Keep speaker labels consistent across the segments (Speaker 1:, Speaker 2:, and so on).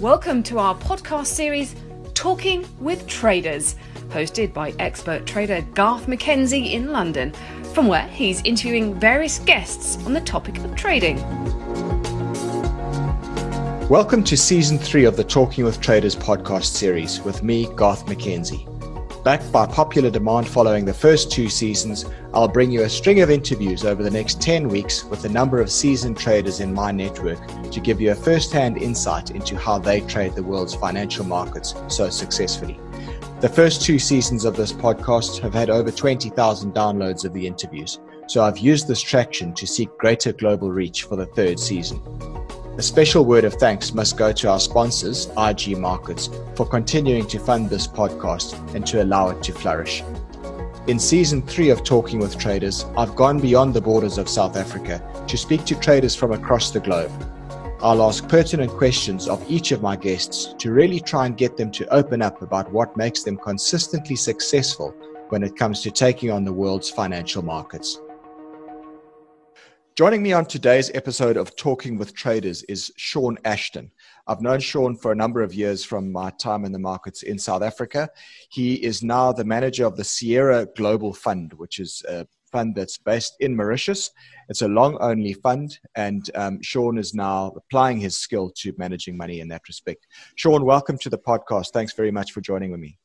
Speaker 1: Welcome to our podcast series, Talking with Traders, hosted by expert trader Garth McKenzie in London, from where he's interviewing various guests on the topic of trading.
Speaker 2: Welcome to season three of the Talking with Traders podcast series with me, Garth McKenzie. Backed by popular demand following the first two seasons, I'll bring you a string of interviews over the next 10 weeks with a number of seasoned traders in my network to give you a first hand insight into how they trade the world's financial markets so successfully. The first two seasons of this podcast have had over 20,000 downloads of the interviews, so I've used this traction to seek greater global reach for the third season. A special word of thanks must go to our sponsors, IG Markets, for continuing to fund this podcast and to allow it to flourish. In season three of Talking with Traders, I've gone beyond the borders of South Africa to speak to traders from across the globe. I'll ask pertinent questions of each of my guests to really try and get them to open up about what makes them consistently successful when it comes to taking on the world's financial markets. Joining me on today's episode of Talking with Traders is Sean Ashton. I've known Sean for a number of years from my time in the markets in South Africa. He is now the manager of the Sierra Global Fund, which is a fund that's based in Mauritius. It's a long only fund, and um, Sean is now applying his skill to managing money in that respect. Sean, welcome to the podcast. Thanks very much for joining with me.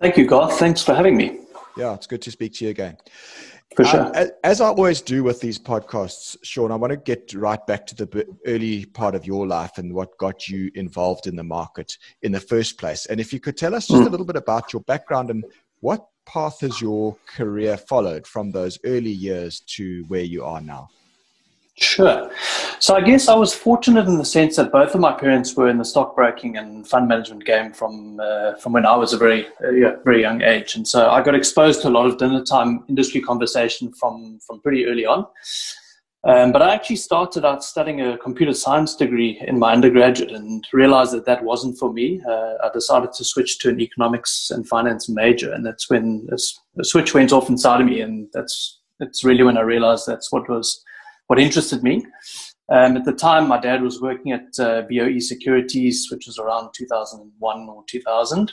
Speaker 3: Thank you, Garth. Thanks for having me.
Speaker 2: Yeah, it's good to speak to you again.
Speaker 3: For sure.
Speaker 2: Uh, as I always do with these podcasts, Sean, I want to get right back to the early part of your life and what got you involved in the market in the first place. And if you could tell us just mm. a little bit about your background and what path has your career followed from those early years to where you are now?
Speaker 3: Sure. So I guess I was fortunate in the sense that both of my parents were in the stockbroking and fund management game from uh, from when I was a very uh, very young age, and so I got exposed to a lot of dinner time industry conversation from from pretty early on. Um, but I actually started out studying a computer science degree in my undergraduate and realized that that wasn't for me. Uh, I decided to switch to an economics and finance major, and that's when a, a switch went off inside of me, and that's that's really when I realized that's what was what interested me. Um, at the time, my dad was working at uh, BOE Securities, which was around 2001 or 2000.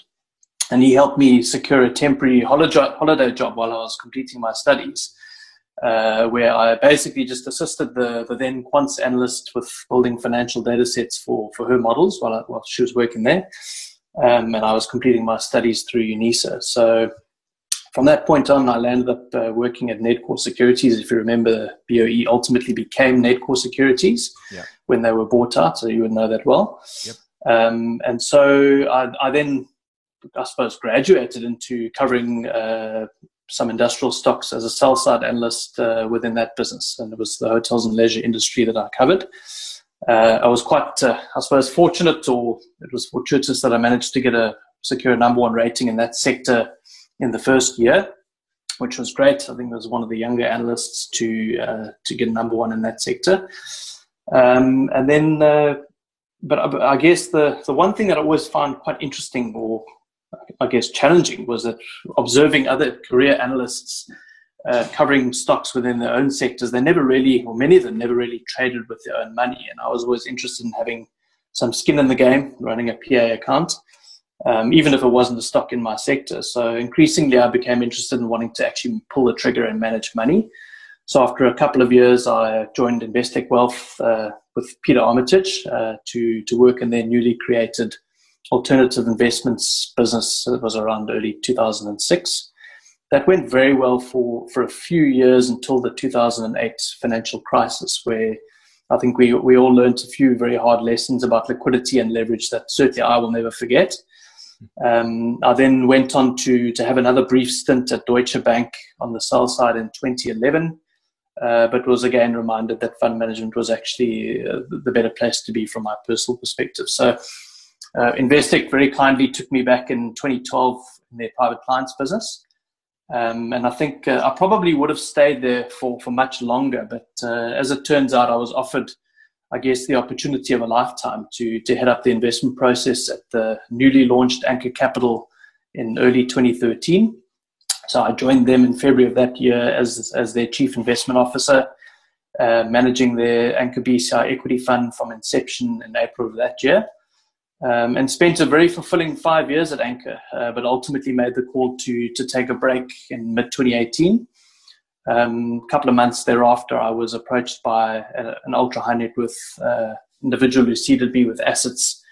Speaker 3: And he helped me secure a temporary holiday job while I was completing my studies, uh, where I basically just assisted the, the then quants analyst with building financial data sets for, for her models while, I, while she was working there. Um, and I was completing my studies through UNISA. So from that point on, I landed up uh, working at Nedcor Securities. If you remember, BOE ultimately became Nedcor Securities yeah. when they were bought out, so you would know that well. Yep. Um, and so I, I, then, I suppose, graduated into covering uh, some industrial stocks as a sell side analyst uh, within that business. And it was the hotels and leisure industry that I covered. Uh, I was quite, uh, I suppose, fortunate, or it was fortuitous that I managed to get a secure number one rating in that sector in the first year, which was great. I think was one of the younger analysts to uh, to get number one in that sector. Um, and then, uh, but I, I guess the the one thing that I always found quite interesting, or I guess challenging, was that observing other career analysts. Uh, covering stocks within their own sectors, they never really, or many of them never really traded with their own money. And I was always interested in having some skin in the game, running a PA account um, even if it wasn't a stock in my sector. So increasingly, I became interested in wanting to actually pull the trigger and manage money. So after a couple of years, I joined Investec Wealth uh, with Peter Armitage uh, to to work in their newly created alternative investments business. It was around early 2006. That went very well for, for a few years until the 2008 financial crisis, where I think we, we all learned a few very hard lessons about liquidity and leverage that certainly I will never forget. Um, I then went on to, to have another brief stint at Deutsche Bank on the sell side in 2011, uh, but was again reminded that fund management was actually uh, the better place to be from my personal perspective. So, uh, Investec very kindly took me back in 2012 in their private clients business. Um, and I think uh, I probably would have stayed there for, for much longer, but uh, as it turns out, I was offered I guess, the opportunity of a lifetime to, to head up the investment process at the newly launched Anchor Capital in early 2013. So I joined them in February of that year as, as their chief investment officer, uh, managing their Anchor BCI equity fund from inception in April of that year. um, and spent a very fulfilling five years at Anchor, uh, but ultimately made the call to to take a break in mid 2018. Um, a couple of months thereafter, I was approached by a, an ultra high net worth uh, individual who seeded me with assets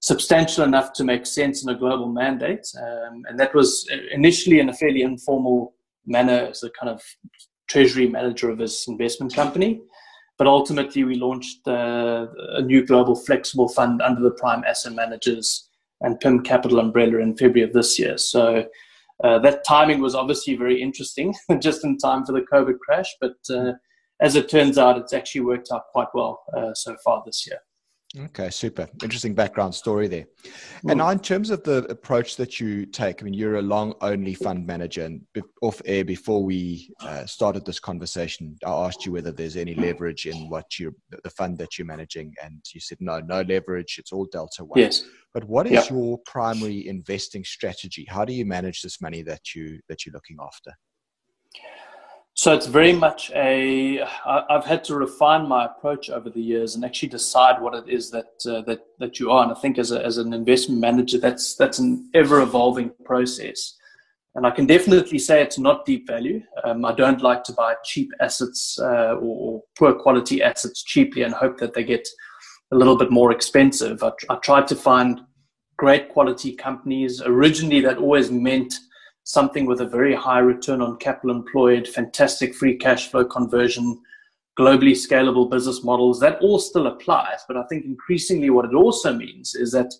Speaker 3: substantial enough to make sense in a global mandate. Um, and that was initially in a fairly informal manner as a kind of treasury manager of his investment company. But ultimately, we launched uh, a new global flexible fund under the Prime Asset Managers and PIM Capital umbrella in February of this year. So uh, that timing was obviously very interesting, just in time for the COVID crash. But uh, as it turns out, it's actually worked out quite well uh, so far this year.
Speaker 2: Okay, super. Interesting background story there. And now, in terms of the approach that you take, I mean, you're a long only fund manager. And off air, before we uh, started this conversation, I asked you whether there's any leverage in what you the fund that you're managing. And you said, no, no leverage. It's all Delta One.
Speaker 3: Yes.
Speaker 2: But what is yep. your primary investing strategy? How do you manage this money that you that you're looking after?
Speaker 3: So it's very much a. I've had to refine my approach over the years and actually decide what it is that uh, that that you are. And I think as a, as an investment manager, that's that's an ever evolving process. And I can definitely say it's not deep value. Um, I don't like to buy cheap assets uh, or, or, poor quality assets cheaply and hope that they get a little bit more expensive. I, I tried to find great quality companies. Originally, that always meant something with a very high return on capital employed, fantastic free cash flow conversion, globally scalable business models, that all still applies. But I think increasingly what it also means is that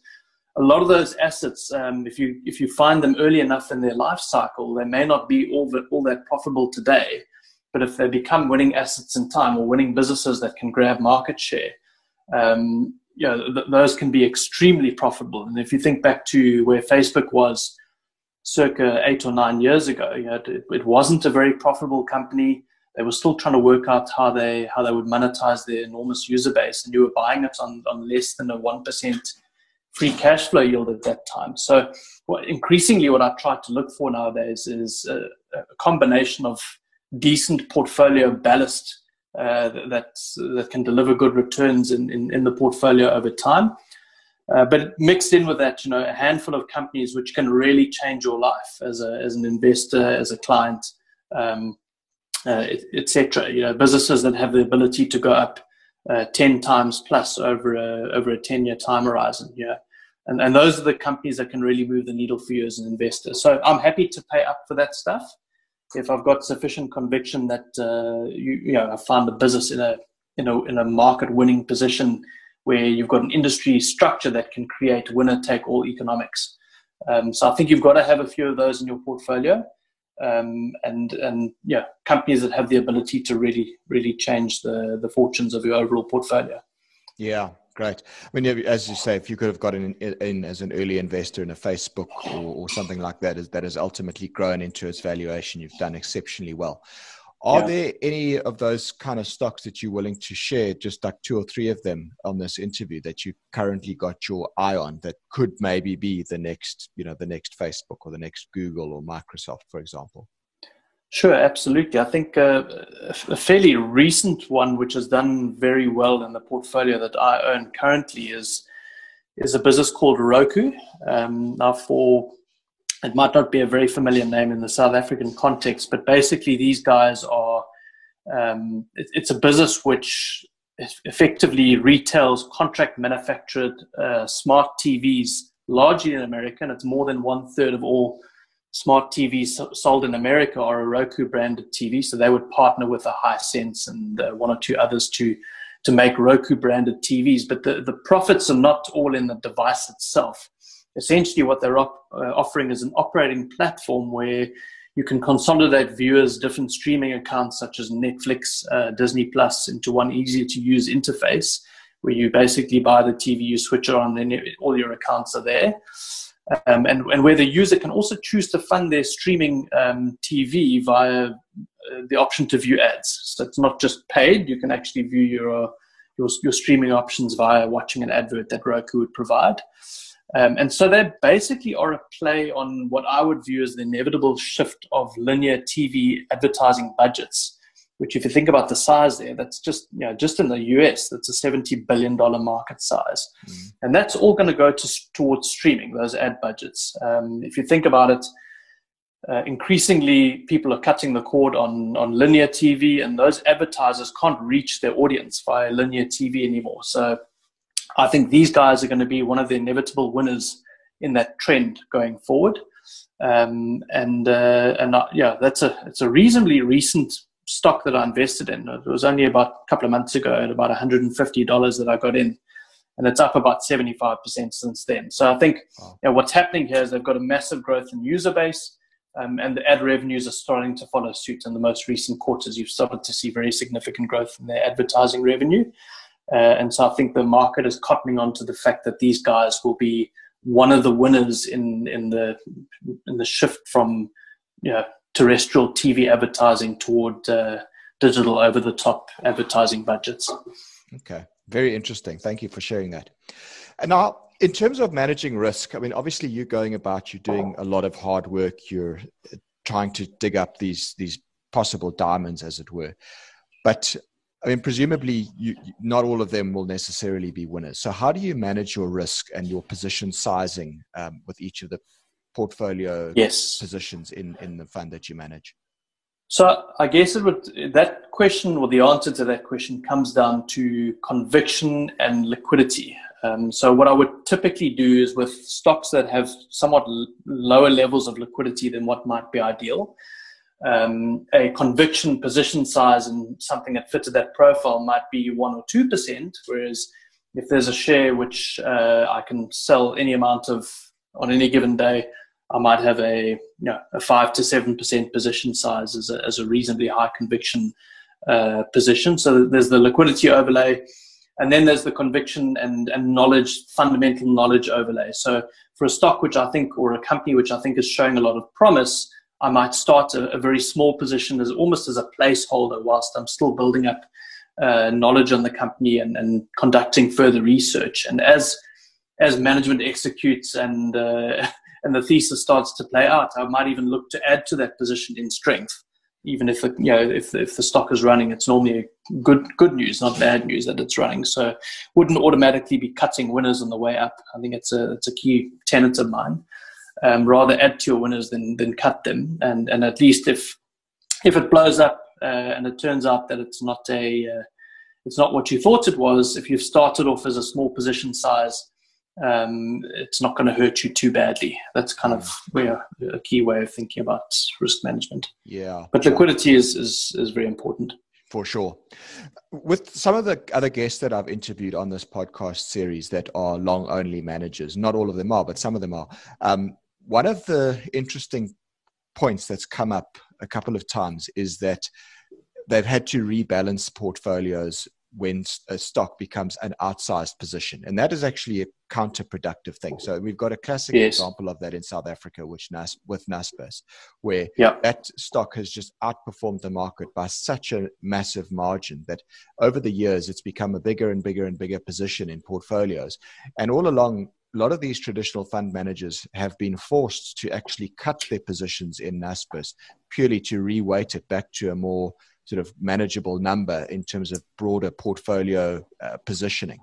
Speaker 3: a lot of those assets, um, if you if you find them early enough in their life cycle, they may not be all that all that profitable today. But if they become winning assets in time or winning businesses that can grab market share, um, you know, th- those can be extremely profitable. And if you think back to where Facebook was circa eight or nine years ago. You know, it, it, wasn't a very profitable company. They were still trying to work out how they how they would monetize their enormous user base, and you were buying it on, on less than a one percent free cash flow yield at that time. So, increasingly, what I try to look for nowadays is a, a combination of decent portfolio ballast uh, that that can deliver good returns in, in, in the portfolio over time uh, but mixed in with that, you know, a handful of companies which can really change your life as a as an investor, as a client, um, uh, etc. You know, businesses that have the ability to go up uh, ten times plus over a over a ten year time horizon. Yeah, and and those are the companies that can really move the needle for you as an investor. So I'm happy to pay up for that stuff if I've got sufficient conviction that uh, you you know I found the business in a in a in a market winning position where you've got an industry structure that can create winner take all economics. Um, so I think you've got to have a few of those in your portfolio, um, and and yeah, companies that have the ability to really really change the the fortunes of your overall portfolio.
Speaker 2: Yeah, great. I mean, as you say, if you could have gotten in, in as an early investor in a Facebook or, or something like that, that has ultimately grown into its valuation, you've done exceptionally well. Are yeah. there any of those kind of stocks that you're willing to share, just like two or three of them on this interview that you currently got your eye on that could maybe be the next, you know, the next Facebook or the next Google or Microsoft, for example?
Speaker 3: Sure, absolutely. I think uh, a fairly recent one, which has done very well in the portfolio that I own currently, is is a business called Roku. Um, now, for it might not be a very familiar name in the South African context, but basically these guys are. Um, it, it's a business which effectively retails contract manufactured uh, smart TVs, largely in America, and it's more than one third of all smart TVs sold in America are a Roku branded TV. So they would partner with a Hisense and uh, one or two others to to make Roku branded TVs. But the, the profits are not all in the device itself essentially what they're op- uh, offering is an operating platform where you can consolidate viewers' different streaming accounts such as Netflix, uh, Disney Plus into one easier to use interface where you basically buy the TV, you switch it on, then all your accounts are there. Um, and, and where the user can also choose to fund their streaming um, TV via uh, the option to view ads. So it's not just paid, you can actually view your, your, your streaming options via watching an advert that Roku would provide. Um, and so they basically are a play on what I would view as the inevitable shift of linear TV advertising budgets, which if you think about the size there, that's just you know just in the US, that's a seventy billion dollar market size, mm. and that's all going to go to, towards streaming those ad budgets. Um, if you think about it, uh, increasingly people are cutting the cord on on linear TV, and those advertisers can't reach their audience via linear TV anymore. So, I think these guys are going to be one of the inevitable winners in that trend going forward. Um, and uh, and uh, yeah, that's a it's a reasonably recent stock that I invested in. It was only about a couple of months ago at about $150 that I got in, and it's up about 75% since then. So I think wow. you know, what's happening here is they've got a massive growth in user base, um, and the ad revenues are starting to follow suit. In the most recent quarters, you've started to see very significant growth in their advertising revenue. Uh, and so I think the market is cottoning on to the fact that these guys will be one of the winners in, in the in the shift from you know, terrestrial TV advertising toward uh, digital over the top advertising budgets.
Speaker 2: Okay, very interesting. Thank you for sharing that. And now, in terms of managing risk, I mean, obviously, you're going about, you're doing a lot of hard work, you're uh, trying to dig up these these possible diamonds, as it were. But I mean, presumably, you, not all of them will necessarily be winners. So, how do you manage your risk and your position sizing um, with each of the portfolio
Speaker 3: yes.
Speaker 2: positions in, in the fund that you manage?
Speaker 3: So I guess it would that question or the answer to that question comes down to conviction and liquidity. Um, so what I would typically do is with stocks that have somewhat l- lower levels of liquidity than what might be ideal, um, a conviction position size and something that fitted that profile might be one or two percent. Whereas if there's a share which uh, I can sell any amount of on any given day, I might have a you know a five to seven percent position size as a, as a reasonably high conviction uh, position. So there's the liquidity overlay, and then there's the conviction and and knowledge, fundamental knowledge overlay. So for a stock which I think or a company which I think is showing a lot of promise, I might start a, a very small position as almost as a placeholder whilst I'm still building up uh, knowledge on the company and, and conducting further research. And as as management executes and uh, and the thesis starts to play out, I might even look to add to that position in strength. Even if the, you know if if the stock is running, it's normally good good news, not bad news that it's running. So wouldn't automatically be cutting winners on the way up. I think it's a it's a key tenet of mine. Um, rather add to your winners than than cut them. And and at least if if it blows up uh, and it turns out that it's not a uh, it's not what you thought it was. If you've started off as a small position size um, it's not going to hurt you too badly. That's kind of where a key way of thinking about risk management.
Speaker 2: Yeah,
Speaker 3: but liquidity is is is very important
Speaker 2: for sure. With some of the other guests that I've interviewed on this podcast series that are long only managers, not all of them are, but some of them are. Um, one of the interesting points that's come up a couple of times is that they've had to rebalance portfolios when a stock becomes an outsized position. And that is actually a counterproductive thing. So we've got a classic yes. example of that in South Africa, which Nas, with Naspers, where yep. that stock has just outperformed the market by such a massive margin that over the years it's become a bigger and bigger and bigger position in portfolios. And all along, a lot of these traditional fund managers have been forced to actually cut their positions in Naspers purely to reweight it back to a more sort of manageable number in terms of broader portfolio uh, positioning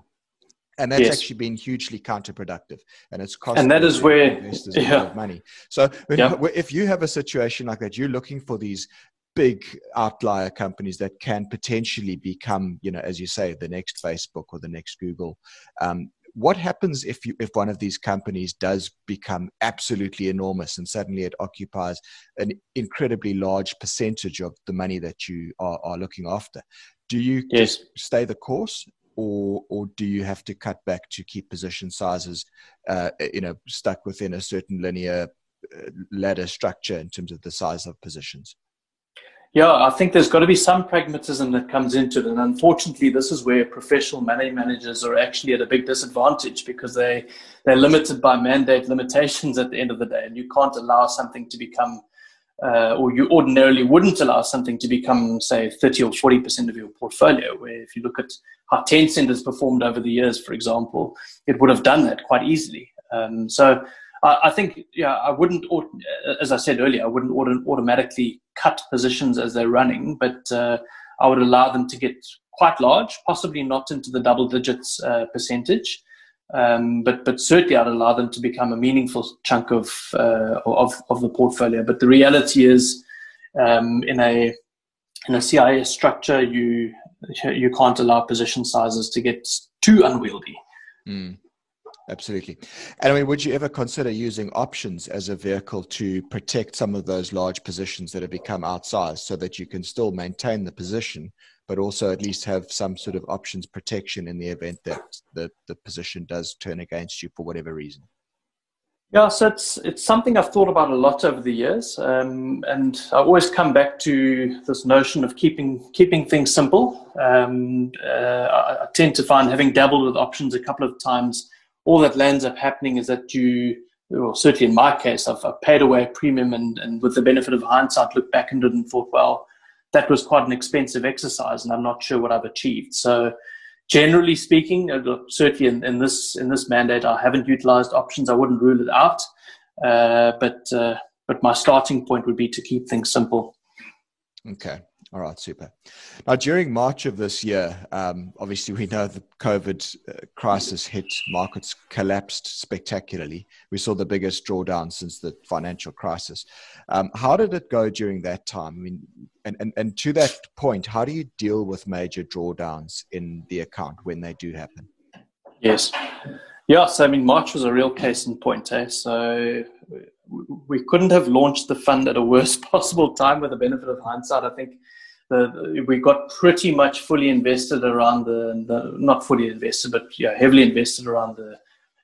Speaker 2: and that's yes. actually been hugely counterproductive and it's cost
Speaker 3: and that is where
Speaker 2: investors yeah. money so yeah. if you have a situation like that you're looking for these big outlier companies that can potentially become you know as you say the next facebook or the next google um, what happens if you if one of these companies does become absolutely enormous and suddenly it occupies an incredibly large percentage of the money that you are, are looking after do you yes. just stay the course or or do you have to cut back to keep position sizes uh, you know stuck within a certain linear uh, ladder structure in terms of the size of positions
Speaker 3: yeah, I think there's got to be some pragmatism that comes into it. And unfortunately, this is where professional money managers are actually at a big disadvantage because they, they're limited by mandate limitations at the end of the day. And you can't allow something to become, uh, or you ordinarily wouldn't allow something to become, say, 30 or 40% of your portfolio. Where if you look at how Tencent has performed over the years, for example, it would have done that quite easily. Um, so I think, yeah, I wouldn't, as I said earlier, I wouldn't automatically cut positions as they're running, but uh, I would allow them to get quite large, possibly not into the double digits uh, percentage, um, but but certainly I'd allow them to become a meaningful chunk of uh, of of the portfolio. But the reality is, um, in a in a CIS structure, you you can't allow position sizes to get too unwieldy.
Speaker 2: Mm, absolutely. And I mean, would you ever consider using options as a vehicle to protect some of those large positions that have become outsized so that you can still maintain the position, but also at least have some sort of options protection in the event that the, the position does turn against you for whatever reason?
Speaker 3: Yeah, so it's it's something I've thought about a lot over the years, um, and I always come back to this notion of keeping keeping things simple. Um, uh, I, I, tend to find, having dabbled with options a couple of times, all that lands up happening is that you, well, certainly in my case, I've, I've paid away a premium, and, and with the benefit of hindsight, looked back and did and thought, well, that was quite an expensive exercise, and I'm not sure what I've achieved. So generally speaking, uh, certainly in, in, this in this mandate, I haven't utilized options. I wouldn't rule it out, uh, but uh, but my starting point would be to keep things simple.
Speaker 2: Okay. All right, super. Now, during March of this year, um, obviously we know the COVID uh, crisis hit, markets collapsed spectacularly. We saw the biggest drawdown since the financial crisis. Um, how did it go during that time? I mean, and, and, and to that point, how do you deal with major drawdowns in the account when they do happen?
Speaker 3: Yes. Yeah, so I mean, March was a real case in point. Eh? So we couldn't have launched the fund at a worse possible time with the benefit of hindsight. I think the, we got pretty much fully invested around the, the, not fully invested, but yeah, heavily invested around the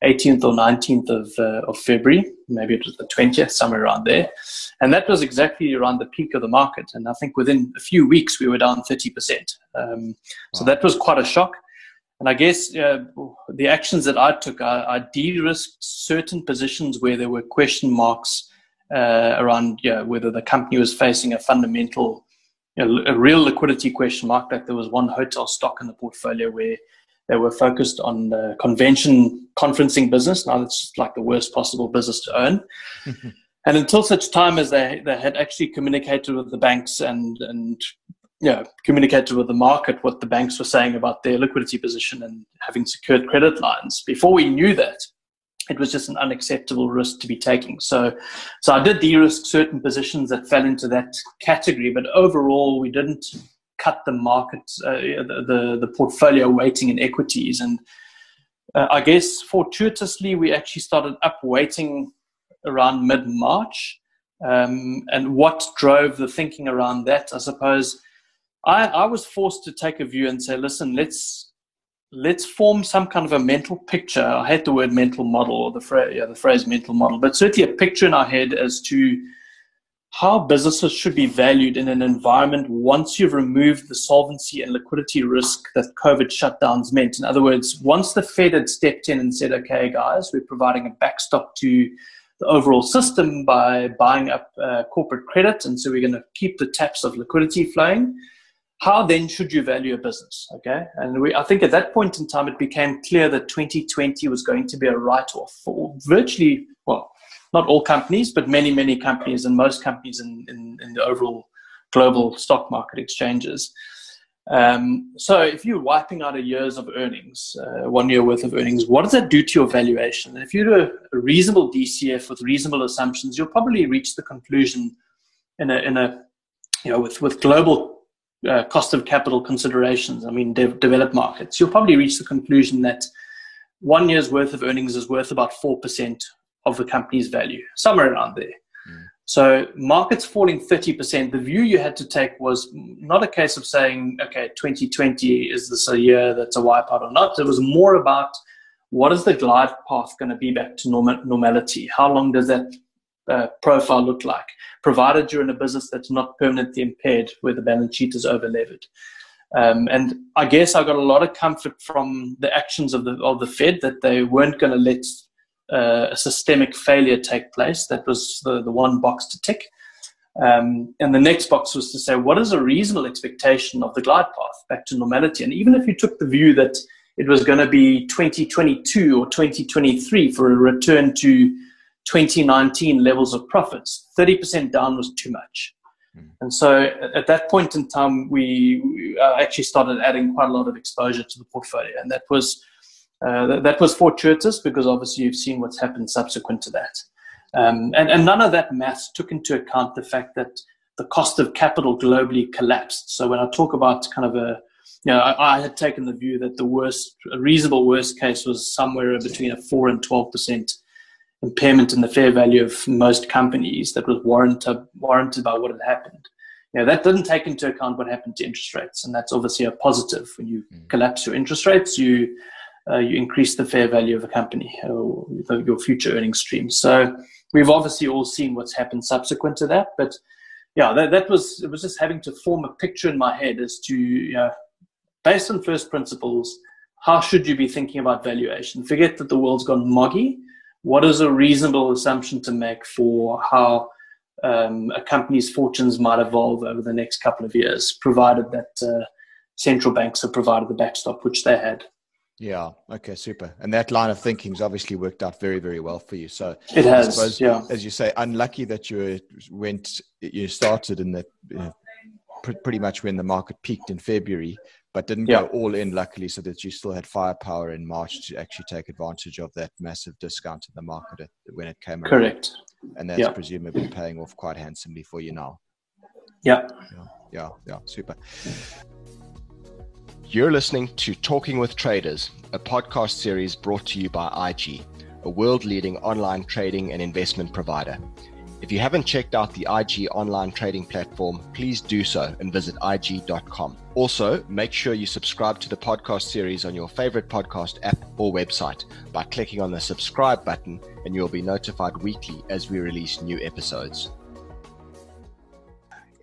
Speaker 3: 18th or 19th of, uh, of February. Maybe it was the 20th, somewhere around there. And that was exactly around the peak of the market. And I think within a few weeks, we were down 30%. Um, wow. So that was quite a shock. And I guess uh, the actions that I took, I, I de risked certain positions where there were question marks uh, around yeah, whether the company was facing a fundamental you know, a real liquidity question mark. Like there was one hotel stock in the portfolio where they were focused on the convention conferencing business. Now it's like the worst possible business to own. and until such time as they, they had actually communicated with the banks and, and you know, communicated with the market what the banks were saying about their liquidity position and having secured credit lines. Before we knew that, it was just an unacceptable risk to be taking. So, so I did de-risk certain positions that fell into that category, but overall, we didn't cut the market, uh, the, the, the portfolio weighting in equities. And uh, I guess fortuitously, we actually started up weighting around mid March. Um, and what drove the thinking around that? I suppose I, I was forced to take a view and say, listen, let's let's form some kind of a mental picture. I hate the word mental model or the phrase, yeah, the phrase mental model, but certainly a picture in our head as to how businesses should be valued in an environment once you've removed the solvency and liquidity risk that COVID shutdowns meant. In other words, once the Fed had stepped in and said, okay, guys, we're providing a backstop to the overall system by buying up uh, corporate credit, and so we're going to keep the taps of liquidity flowing how then should you value a business? Okay. And we, I think at that point in time, it became clear that 2020 was going to be a write off for virtually, well, not all companies, but many, many companies and most companies in, in, in the overall global stock market exchanges. Um, so if you're wiping out a year's of earnings, uh, one year worth of earnings, what does that do to your valuation? if you do a, a reasonable DCF with reasonable assumptions, you'll probably reach the conclusion in a, in a you know, with, with global uh, cost of capital considerations, I mean, de- developed markets, you'll probably reach the conclusion that one year's worth of earnings is worth about 4% of the company's value, somewhere around there. Mm. So, markets falling 30%, the view you had to take was not a case of saying, okay, 2020, is this a year that's a wipeout or not? It was more about what is the glide path going to be back to normal, normality? How long does that uh, profile look like, provided you're in a business that's not permanently impaired, where the balance sheet is over levered. Um, and I guess I got a lot of comfort from the actions of the of the Fed that they weren't going to let uh, a systemic failure take place. That was the, the one box to tick. Um, and the next box was to say, what is a reasonable expectation of the glide path back to normality? And even if you took the view that it was going to be 2022 or 2023 for a return to 2019 levels of profits, 30% down was too much. Mm. And so at that point in time, we, we uh, actually started adding quite a lot of exposure to the portfolio, and that was uh, that, that, was fortuitous because obviously you've seen what's happened subsequent to that. Um, and, and none of that math took into account the fact that the cost of capital globally collapsed. So when I talk about kind of a, you know, I, I had taken the view that the worst, a reasonable worst case was somewhere between a 4 and 12% impairment in the fair value of most companies that was warranted, warranted by what had happened. You know, that didn't take into account what happened to interest rates, and that's obviously a positive. When you mm. collapse your interest rates, you uh, you increase the fair value of a company or your future earning stream. So we've obviously all seen what's happened subsequent to that, but yeah, that, that was it was just having to form a picture in my head as to you know, based on first principles, how should you be thinking about valuation? Forget that the world's gone moggy. What is a reasonable assumption to make for how um, a company's fortunes might evolve over the next couple of years, provided that uh, central banks have provided the backstop, which they had.
Speaker 2: Yeah. Okay. Super. And that line of thinking's obviously worked out very, very well for you. So
Speaker 3: it has. Suppose, yeah.
Speaker 2: As you say, unlucky that you went, you started in the you know, pretty much when the market peaked in February, but didn't yeah. go all in. Luckily, so that you still had firepower in March to actually take advantage of that massive discount in the market when it came.
Speaker 3: Correct.
Speaker 2: Around. And that's yeah. presumably paying off quite handsomely for you now.
Speaker 3: Yeah.
Speaker 2: Yeah. Yeah. yeah. Super. You're listening to Talking with Traders, a podcast series brought to you by IG, a world leading online trading and investment provider. If you haven't checked out the IG online trading platform, please do so and visit IG.com. Also, make sure you subscribe to the podcast series on your favorite podcast app or website by clicking on the subscribe button, and you'll be notified weekly as we release new episodes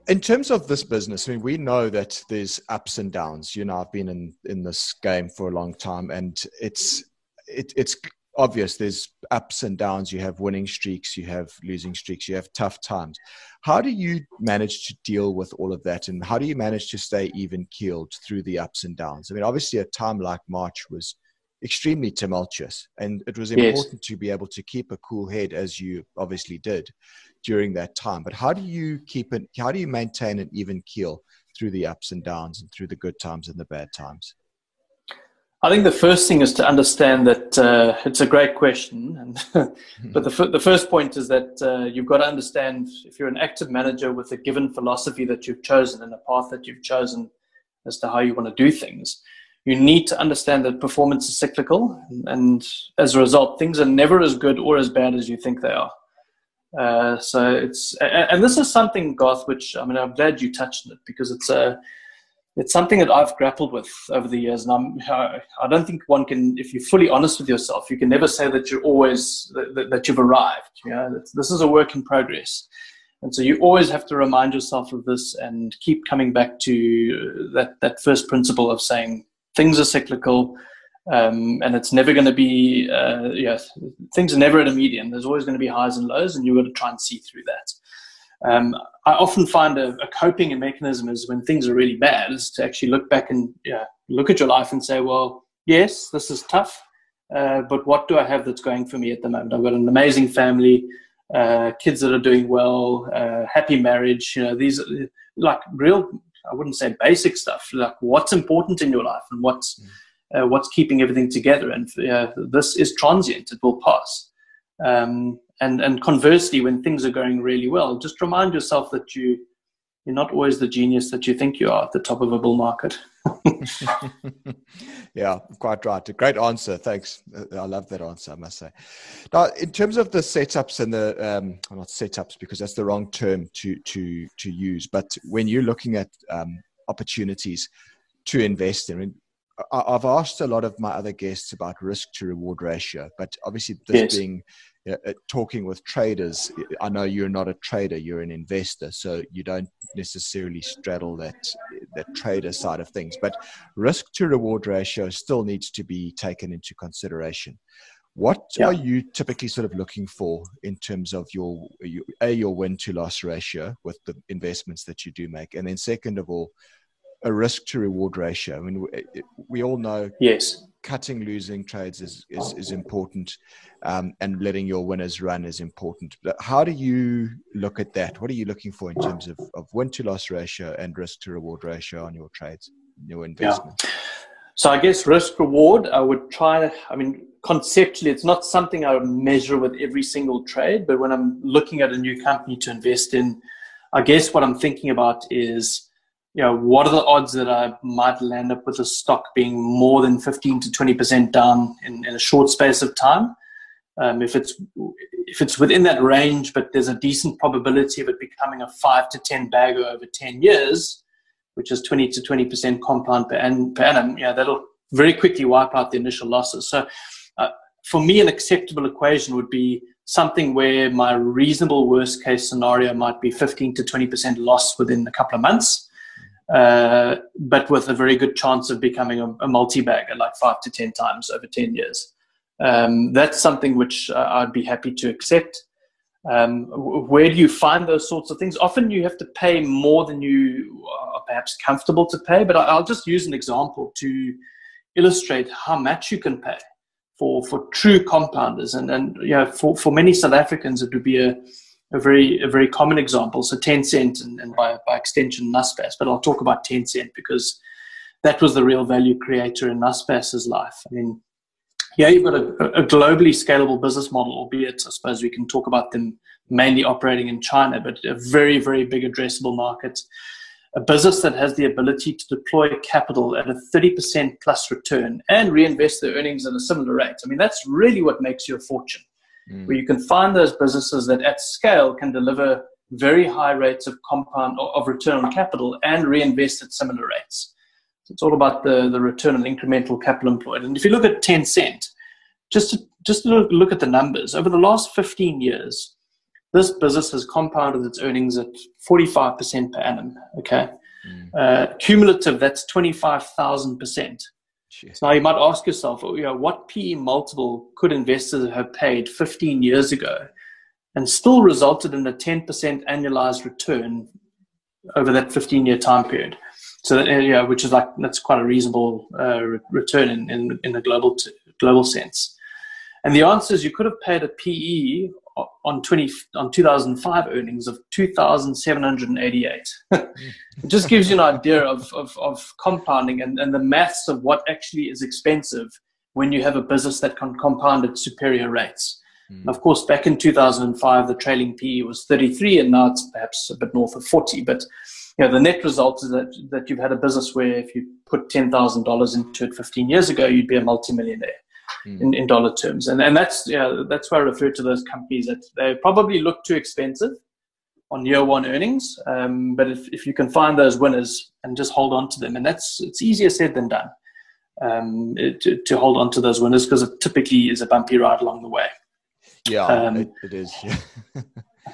Speaker 2: in terms of this business, I mean, we know that there's ups and downs. You know, I've been in in this game for a long time, and it's it, it's obvious. There's ups and downs. You have winning streaks, you have losing streaks, you have tough times. How do you manage to deal with all of that, and how do you manage to stay even keeled through the ups and downs? I mean, obviously, a time like March was extremely tumultuous, and it was important yes. to be able to keep a cool head, as you obviously did during that time. But how do you keep it? How do you maintain an even keel through the ups and downs and through the good times and the bad times?
Speaker 3: I think the first thing is to understand that uh, it's a great question, and but the, f- the first point is that uh, you've got to understand if you're an active manager with a given philosophy that you've chosen and a path that you've chosen as to how you want to do things, you need to understand that performance is cyclical, and, and as a result, things are never as good or as bad as you think they are. Uh, so it's and this is something Garth, which I mean, I'm glad you touched on it because it's a it's something that I've grappled with over the years, and I'm I don't think one can, if you're fully honest with yourself, you can never say that you're always that, that you've arrived. You know, this is a work in progress, and so you always have to remind yourself of this and keep coming back to that that first principle of saying things are cyclical um, and it's never going to be, uh, yeah, things are never at a median. There's always going to be highs and lows, and you've got to try and see through that. Um, I often find a, a, coping mechanism is when things are really bad, is to actually look back and yeah, look at your life and say, well, yes, this is tough, uh, but what do I have that's going for me at the moment? I've got an amazing family, uh, kids that are doing well, uh, happy marriage. You know, these like real, I wouldn't say basic stuff, like what's important in your life and what's mm uh, what's keeping everything together. And uh, this is transient; it will pass. Um, and and conversely, when things are going really well, just remind yourself that you you're not always the genius that you think you are at the top of a bull market.
Speaker 2: yeah, quite right. A great answer. Thanks. Uh, I love that answer, I must say. Now, in terms of the setups and the, um, well, not setups because that's the wrong term to, to, to use, but when you're looking at um, opportunities to invest in, I've asked a lot of my other guests about risk to reward ratio, but obviously this yes. being uh, talking with traders, I know you're not a trader, you're an investor, so you don't necessarily straddle that that trader side of things. But risk to reward ratio still needs to be taken into consideration. What yeah. are you typically sort of looking for in terms of your, your a your win to loss ratio with the investments that you do make, and then second of all, a risk to reward ratio. I mean, we all know
Speaker 3: yes
Speaker 2: cutting losing trades is is, is important, um, and letting your winners run is important. But how do you look at that? What are you looking for in terms of, of win to loss ratio and risk to reward ratio on your trades, your investment?
Speaker 3: Yeah. So I guess risk reward, I would try. I mean, conceptually, it's not something I would measure with every single trade, but when I'm looking at a new company to invest in, I guess what I'm thinking about is you know, what are the odds that I might land up with a stock being more than 15 to 20% down in, in a short space of time? Um, if it's if it's within that range, but there's a decent probability of it becoming a five to 10 bagger over 10 years, which is 20 to 20% compound per, an, per annum, yeah, that'll very quickly wipe out the initial losses. So, uh, for me, an acceptable equation would be something where my reasonable worst case scenario might be 15 to 20% loss within a couple of months uh, but with a very good chance of becoming a, a multi-bagger, like five to ten times over ten years. Um, that's something which uh, I'd be happy to accept. Um, where do you find those sorts of things? Often you have to pay more than you are perhaps comfortable to pay, but I'll just use an example to illustrate how much you can pay for, for true compounders. And, and you know, for, for many South Africans, it would be a, a very a very common example. So Tencent and, and by, by extension Naspers, but I'll talk about Tencent because that was the real value creator in Naspers's life. I mean, yeah, you've got a, a, globally scalable business model, albeit I suppose we can talk about them mainly operating in China, but a very, very big addressable market. A business that has the ability to deploy capital at a 30% plus return and reinvest their earnings at a similar rate. I mean, that's really what makes you a fortune mm. where you can find those businesses that at scale can deliver very high rates of compound of return on capital and reinvest at similar rates. So it's all about the, the return on incremental capital employed. And if you look at Tencent, just to, just to look at the numbers, over the last 15 years, this business has compounded its earnings at 45% per annum. Okay. Mm. Uh, cumulative, that's 25,000%. Jeez. Now you might ask yourself, you know, what PE multiple could investors have paid 15 years ago and still resulted in a 10% annualized return over that 15 year time period? So that, you know, which is like, that's quite a reasonable uh, return in, in, in the global, t- global sense. And the answer is you could have paid a PE on 20 on 2005 earnings of 2788 it just gives you an idea of, of, of compounding and, and the maths of what actually is expensive when you have a business that can compound at superior rates. Mm. of course back in 2005 the trailing pe was 33 and now it's perhaps a bit north of 40 but you know the net result is that, that you've had a business where if you put $10000 into it 15 years ago you'd be a multimillionaire mm. in, in dollar terms. And and that's yeah, that's why I refer to those companies that they probably look too expensive on year one earnings. Um, but if, if you can find those winners and just hold on to them, and that's it's easier said than done um, to, to hold on to those winners because it typically is a bumpy ride along the way.
Speaker 2: Yeah, um, it, it is.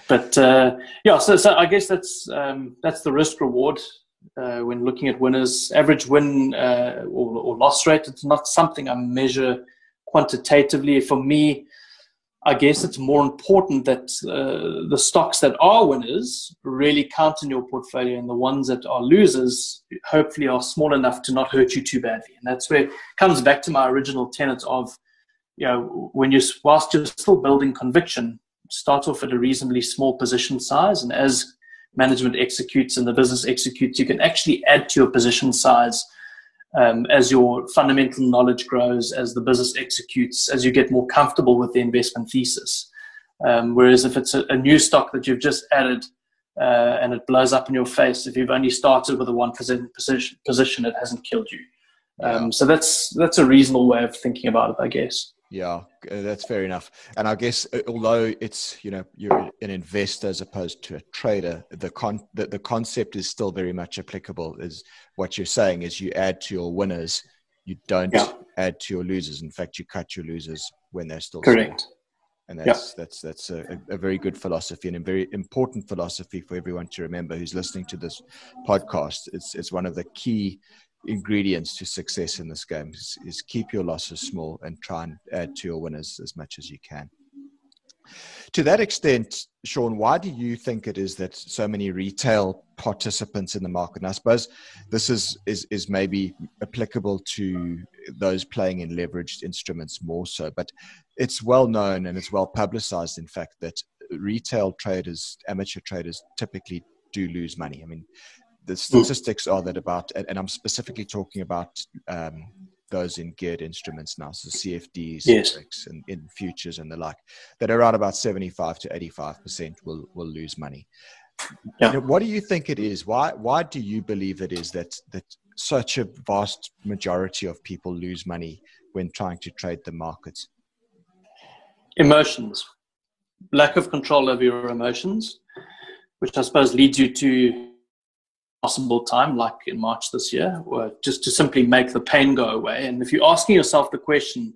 Speaker 3: But uh, yeah, so, so I guess that's um, that's the risk reward uh, when looking at winners. Average win uh, or, or, loss rate. It's not something I measure quantitatively. For me, I guess it's more important that uh, the stocks that are winners really count in your portfolio, and the ones that are losers hopefully are small enough to not hurt you too badly. And that's where it comes back to my original tenet of, you know, when you whilst you're still building conviction, start off at a reasonably small position size, and as management executes and the business executes, you can actually add to your position size um, as your fundamental knowledge grows, as the business executes, as you get more comfortable with the investment thesis. Um, whereas if it's a, a, new stock that you've just added uh, and it blows up in your face, if you've only started with a one percent position, position, it hasn't killed you. Um. So that's that's a reasonable way of thinking about it, I guess.
Speaker 2: Yeah, uh, that's fair enough. And I guess uh, although it's you know you're an investor as opposed to a trader, the con the, the concept is still very much applicable. Is what you're saying is you add to your winners, you don't yeah. add to your losers. In fact, you cut your losers when they're still
Speaker 3: correct.
Speaker 2: Small. And that's yeah. that's that's a, a, very good philosophy and a very important philosophy for everyone to remember who's listening to this podcast. It's it's one of the key ingredients to success in this game is, is, keep your losses small and try and add to your winners as much as you can. To that extent, Sean, why do you think it is that so many retail participants in the market, and I suppose this is, is, is maybe applicable to those playing in leveraged instruments more so, but it's well known and it's well publicized, in fact, that retail traders, amateur traders, typically do lose money. I mean, the statistics are that about, and I'm specifically talking about um, those in geared instruments now, so CFDs,
Speaker 3: yes.
Speaker 2: and in futures and the like, that around about 75 to 85 percent will will lose money. Yeah. You know, what do you think it is? Why why do you believe it is that that such a vast majority of people lose money when trying to trade the markets?
Speaker 3: Emotions, lack of control over your emotions, which I suppose leads you to possible time, like in March this year, or just to simply make the pain go away. And if you're asking yourself the question,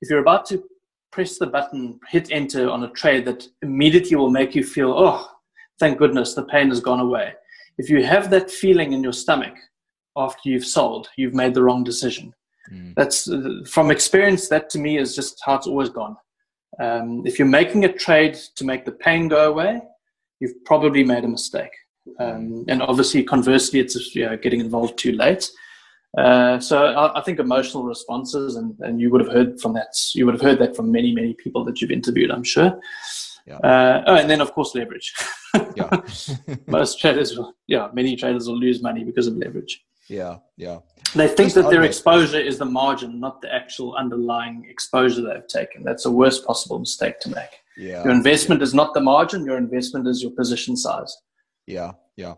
Speaker 3: if you're about to press the button, hit enter on a trade that immediately will make you feel, oh, thank goodness the pain has gone away. If you have that feeling in your stomach after you've sold, you've made the wrong decision. Mm. That's uh, from experience. That to me is just how it's always gone. Um, if you're making a trade to make the pain go away, you've probably made a mistake. Um, and obviously, conversely, it's you know, getting involved too late. Uh, so I, I, think emotional responses, and, and you would have heard from that. You would have heard that from many, many people that you've interviewed, I'm sure. Yeah. Uh, oh, and then of course leverage. yeah. Most traders, will, yeah, many traders will lose money because of leverage.
Speaker 2: Yeah, yeah.
Speaker 3: They think Just that their exposure is the margin, not the actual underlying exposure they've taken. That's the worst possible mistake to make.
Speaker 2: Yeah.
Speaker 3: Your investment yeah. is not the margin. Your investment is your position size.
Speaker 2: Yeah, yeah.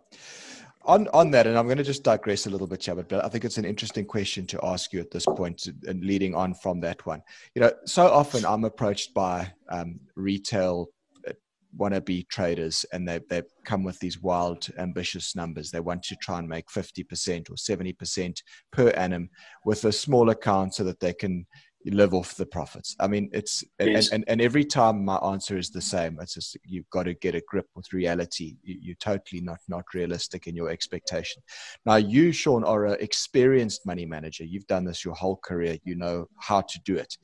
Speaker 2: On on that, and I'm going to just digress a little bit, Chabot, but I think it's an interesting question to ask you at this point, and leading on from that one. You know, so often I'm approached by um, retail uh, wannabe traders, and they they come with these wild, ambitious numbers. They want to try and make 50% or 70% per annum with a small account, so that they can you live off the profits. I mean, it's yes. and, and, and every time my answer is the same. It's just you've got to get a grip with reality. You, are totally not not realistic in your expectation. Now, you, Sean, are an experienced money manager. You've done this your whole career. You know how to do it.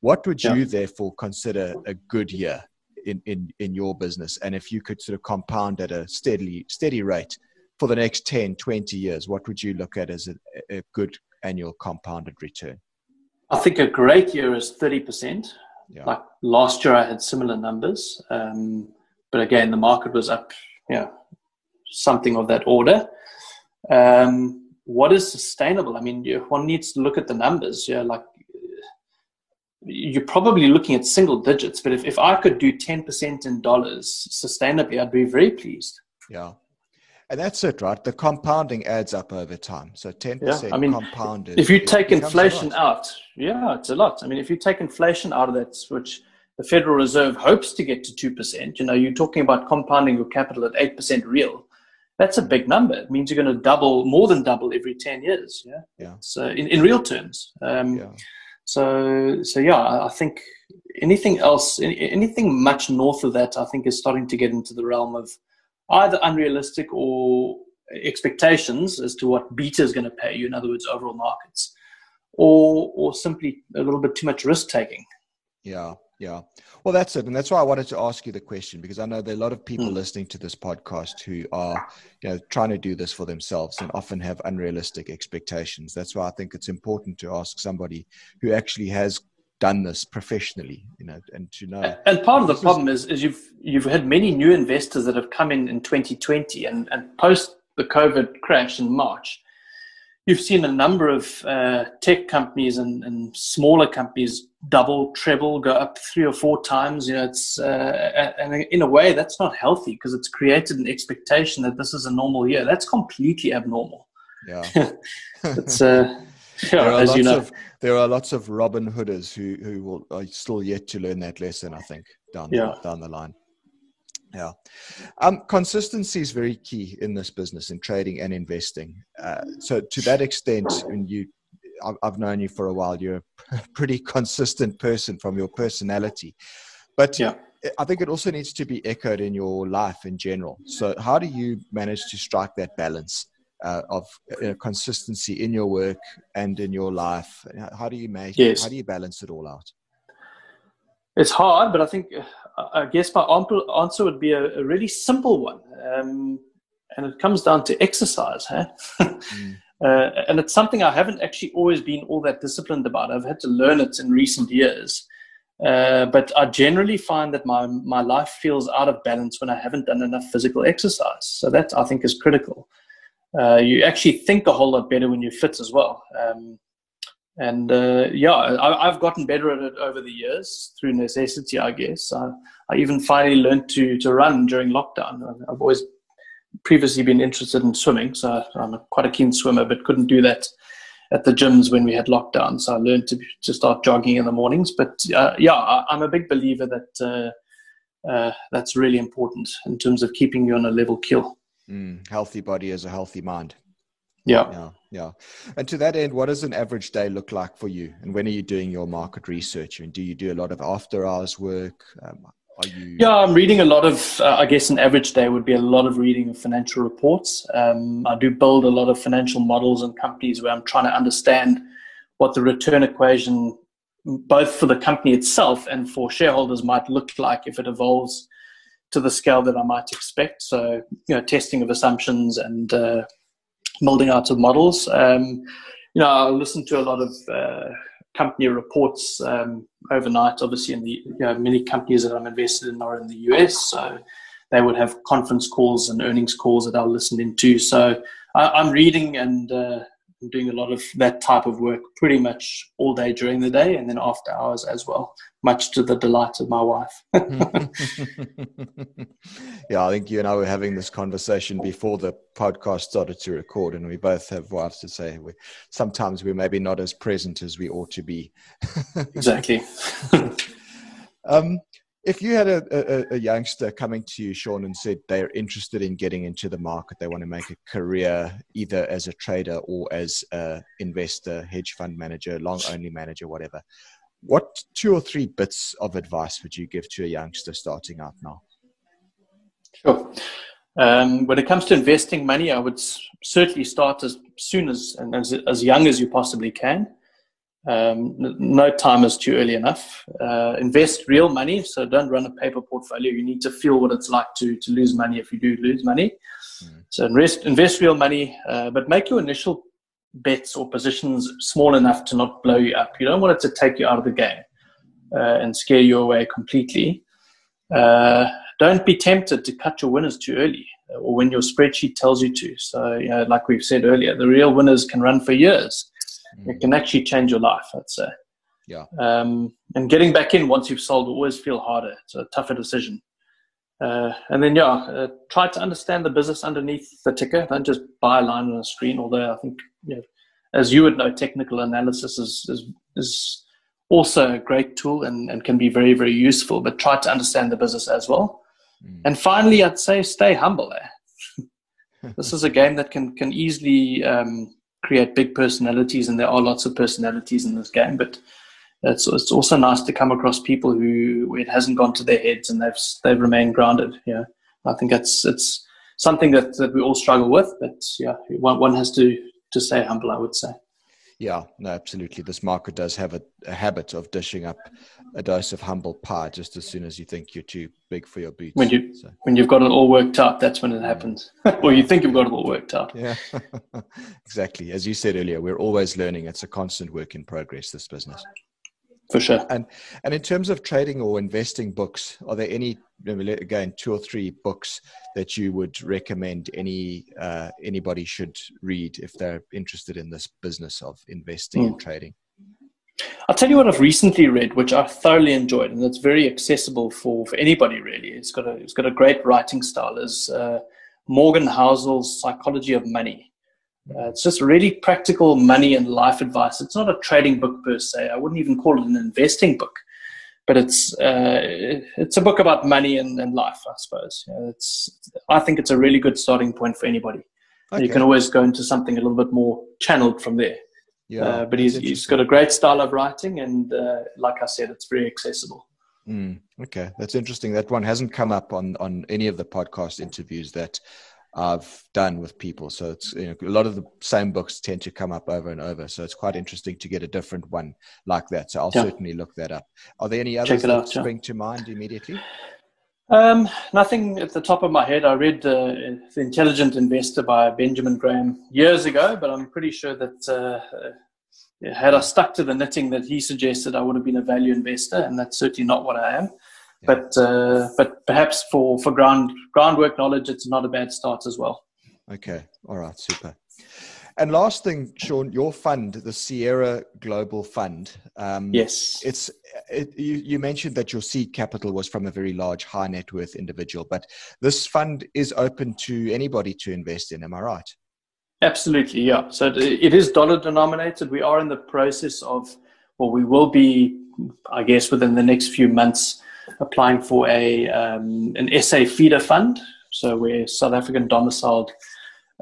Speaker 2: What would yeah. you therefore consider a good year in, in in your business? And if you could sort of compound at a steady steady rate for the next 10, 20 years, what would you look at as a, a good annual compounded return?
Speaker 3: I think a great year is 30%. Yeah. Like last year, I had similar numbers. Um, but again, the market was up, yeah, something of that order. Um, what is sustainable? I mean, one needs to look at the numbers. Yeah, like you're probably looking at single digits, but if, if I could do 10% in dollars sustainably, I'd be very pleased.
Speaker 2: Yeah. And that's it, right? The compounding adds up over time. So 10% yeah, I mean, compounded.
Speaker 3: If you take inflation out, yeah, it's a lot. I mean, if you take inflation out of that, which the Federal Reserve hopes to get to 2%, you know, you're talking about compounding your capital at 8% real. That's a big number. It means you're going to double, more than double every 10 years. Yeah.
Speaker 2: Yeah.
Speaker 3: So in, in real terms. Um, yeah. So, so yeah, I think anything else, anything much north of that, I think is starting to get into the realm of, either unrealistic or expectations as to what beta is going to pay you, in other words, overall markets, or or simply a little bit too much risk taking.
Speaker 2: Yeah, yeah. Well, that's it, and that's why I wanted to ask you the question because I know there are a lot of people mm. listening to this podcast who are, you know, trying to do this for themselves and often have unrealistic expectations. That's why I think it's important to ask somebody who actually has done this professionally, you know, and to know.
Speaker 3: And part of the problem is, is you've you've had many new investors that have come in in 2020 and, and post the COVID crash in March. You've seen a number of uh, tech companies and, and smaller companies double, treble, go up three or four times. You know, it's uh, and in a way that's not healthy because it's created an expectation that this is a normal year. That's completely abnormal.
Speaker 2: Yeah,
Speaker 3: it's. Uh,
Speaker 2: there are lots you know. of there are lots of Robin Hooders who who will are still yet to learn that lesson. I think down yeah. down the line. Yeah, um, consistency is very key in this business in trading and investing. Uh, so to that extent, when you, I've known you for a while, you're a pretty consistent person from your personality, but
Speaker 3: yeah.
Speaker 2: I think it also needs to be echoed in your life in general. So how do you manage to strike that balance? Uh, of you know, consistency in your work and in your life? How do you make? Yes. How do you balance it all out?
Speaker 3: It's hard, but I think I guess my answer would be a, a really simple one, um, and it comes down to exercise. Huh? mm. uh, and it's something I haven't actually always been all that disciplined about. I've had to learn it in recent years. Uh, but I generally find that my, my life feels out of balance when I haven't done enough physical exercise. So that I think is critical. Uh, you actually think a whole lot better when you're fit as well. Um, and uh, yeah, I, have gotten better at it over the years through necessity, I guess. I, I even finally learned to to run during lockdown. I've always previously been interested in swimming, so I'm a, quite a keen swimmer, but couldn't do that at the gyms when we had lockdown. So I learned to to start jogging in the mornings. But uh, yeah, I, am a big believer that uh, uh, that's really important in terms of keeping you on a level kill.
Speaker 2: Mm, healthy body is a healthy mind.
Speaker 3: Yeah.
Speaker 2: Yeah. Yeah. And to that end, what does an average day look like for you? And when are you doing your market research? And do you do a lot of after hours work? Um, are you?
Speaker 3: Yeah, I'm reading a lot of, uh, I guess an average day would be a lot of reading of financial reports. Um, I do build a lot of financial models and companies where I'm trying to understand what the return equation, both for the company itself and for shareholders, might look like if it evolves to the scale that I might expect. So, you know, testing of assumptions and uh, molding out of models. Um, you know, I listen to a lot of uh, company reports um, overnight. Obviously, in the you know, many companies that I'm invested in are in the US, so they would have conference calls and earnings calls that I'll listen into. So I, am reading and uh, doing a lot of that type of work pretty much all day during the day, and then after hours as well much to the delight of my wife.
Speaker 2: yeah, I think you and I were having this conversation before the podcast started to record, and we both have wives to say we sometimes we're maybe not as present as we ought to be.
Speaker 3: exactly.
Speaker 2: um, if you had a, a, a, youngster coming to you, Sean, and said they're interested in getting into the market, they want to make a career either as a trader or as an investor, hedge fund manager, long only manager, whatever what two or three bits of advice would you give to a youngster starting out now?
Speaker 3: Sure. Um, when it comes to investing money, I would certainly start as soon as and as, as young as you possibly can. Um, no time is too early enough. Uh, invest real money, so don't run a paper portfolio. You need to feel what it's like to to lose money if you do lose money. Mm. So invest invest real money, uh, but make your initial bets or positions small enough to not blow you up. You don't want it to take you out of the game uh, and scare you away completely. Uh, don't be tempted to cut your winners too early uh, or when your spreadsheet tells you to. So, you know, like we've said earlier, the real winners can run for years. It can actually change your life, I'd say.
Speaker 2: Yeah.
Speaker 3: Um, and getting back in once you've sold will always feel harder. It's a tougher decision. Uh, and then, yeah, uh, try to understand the business underneath the ticker. Don't just buy a line on a screen. Although I think, you know, as you would know, technical analysis is, is, is also a great tool and, and can be very, very useful. But try to understand the business as well. Mm. And finally, I'd say stay humble. There, this is a game that can can easily um, create big personalities, and there are lots of personalities in this game. But it's, it's also nice to come across people who it hasn't gone to their heads and they've they've remained grounded. Yeah, I think that's it's something that, that we all struggle with, but yeah, one one has to to stay humble. I would say.
Speaker 2: Yeah, no, absolutely. This market does have a, a, habit of dishing up a dose of humble pie just as soon as you think you're too big for your boots.
Speaker 3: When you so. when you've got it all worked out, that's when it happens. or you think you've got it all worked out.
Speaker 2: Yeah, exactly. As you said earlier, we're always learning. It's a constant work in progress. This business
Speaker 3: for sure.
Speaker 2: And and in terms of trading or investing books, are there any again two or three books that you would recommend any uh, anybody should read if they're interested in this business of investing mm. and trading?
Speaker 3: I'll tell you what I've recently read, which I thoroughly enjoyed, and it's very accessible for, for anybody really. It's got a it's got a great writing style. Is uh, Morgan Housel's Psychology of Money. Uh, it's just really practical money and life advice. It's not a trading book per se. I wouldn't even call it an investing book, but it's uh, it's a book about money and, and life, I suppose. it's I think it's a really good starting point for anybody. Okay. You can always go into something a little bit more channeled from there. Yeah, uh, but he's, he's got a great style of writing, and uh, like I said, it's very accessible.
Speaker 2: Mm, okay, that's interesting. That one hasn't come up on on any of the podcast interviews that I've done with people. So it's you know, a lot of the same books tend to come up over and over. So it's quite interesting to get a different one like that. So I'll yeah. certainly look that up. Are there any others that out, spring yeah. to mind immediately?
Speaker 3: Um, nothing at the top of my head. I read uh, The Intelligent Investor by Benjamin Graham years ago, but I'm pretty sure that uh, had I stuck to the knitting that he suggested, I would have been a value investor, and that's certainly not what I am. But uh, but perhaps for for ground groundwork knowledge, it's not a bad start as well.
Speaker 2: Okay, all right, super. And last thing, Sean, your fund, the Sierra Global Fund.
Speaker 3: Um, yes,
Speaker 2: it's it, you, you mentioned that your seed capital was from a very large, high net worth individual, but this fund is open to anybody to invest in. Am I right?
Speaker 3: Absolutely, yeah. So it is dollar denominated. We are in the process of, well, we will be, I guess, within the next few months, applying for a um, an SA feeder fund. So where South African domiciled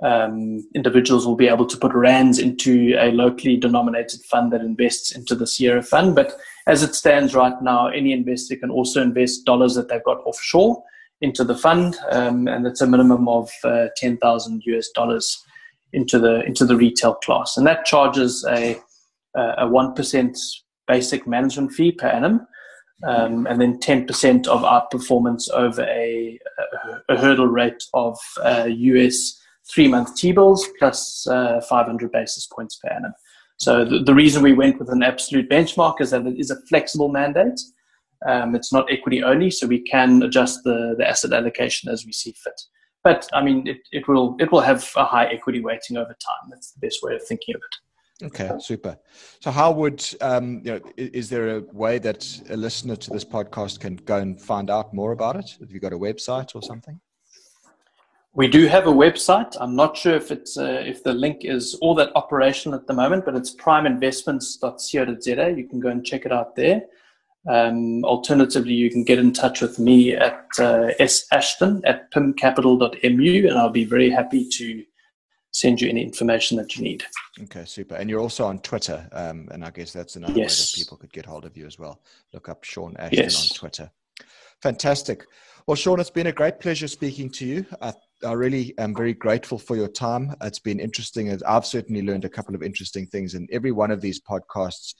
Speaker 3: um, individuals will be able to put rands into a locally denominated fund that invests into the Sierra fund. But as it stands right now, any investor can also invest dollars that they've got offshore into the fund, um, and it's a minimum of uh, ten thousand US dollars into the into the retail class, and that charges a a one percent basic management fee per annum, um, and then ten percent of our performance over a, a, a hurdle rate of uh, US three month T bills plus uh, 500 basis points per annum. So the, the, reason we went with an absolute benchmark is that it is a flexible mandate. Um, it's not equity only, so we can adjust the, the asset allocation as we see fit. But I mean, it, it will it will have a high equity weighting over time. That's the best way of thinking of it.
Speaker 2: Okay, super. So, how would um, you know? Is there a way that a listener to this podcast can go and find out more about it? Have you got a website or something?
Speaker 3: We do have a website. I'm not sure if it's uh, if the link is all that operational at the moment, but it's primeinvestments.co.za. You can go and check it out there. Um, alternatively, you can get in touch with me at uh, sashton at pimcapital.mu, and I'll be very happy to send you any information that you need.
Speaker 2: Okay, super. And you're also on Twitter, um, and I guess that's another yes. way that people could get hold of you as well. Look up Sean Ashton yes. on Twitter. Fantastic. Well, Sean, it's been a great pleasure speaking to you. I, I really am very grateful for your time. It's been interesting. I've certainly learned a couple of interesting things, and every one of these podcasts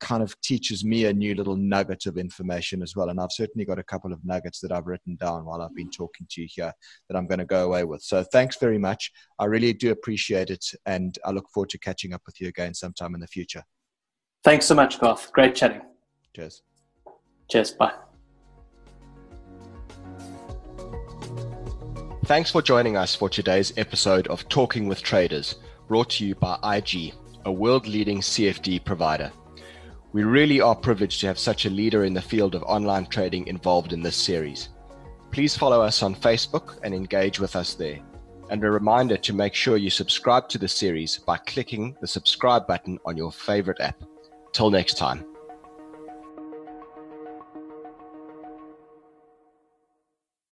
Speaker 2: kind of teaches me a new little nugget of information as well. And I've certainly got a couple of nuggets that I've written down while I've been talking to you here that I'm going to go away with. So thanks very much. I really do appreciate it. And I look forward to catching up with you again sometime in the future.
Speaker 3: Thanks so much, Garth. Great chatting.
Speaker 2: Cheers.
Speaker 3: Cheers. Bye.
Speaker 2: Thanks for joining us for today's episode of Talking with Traders, brought to you by IG, a world leading CFD provider. We really are privileged to have such a leader in the field of online trading involved in this series. Please follow us on Facebook and engage with us there. And a reminder to make sure you subscribe to the series by clicking the subscribe button on your favorite app. Till next time.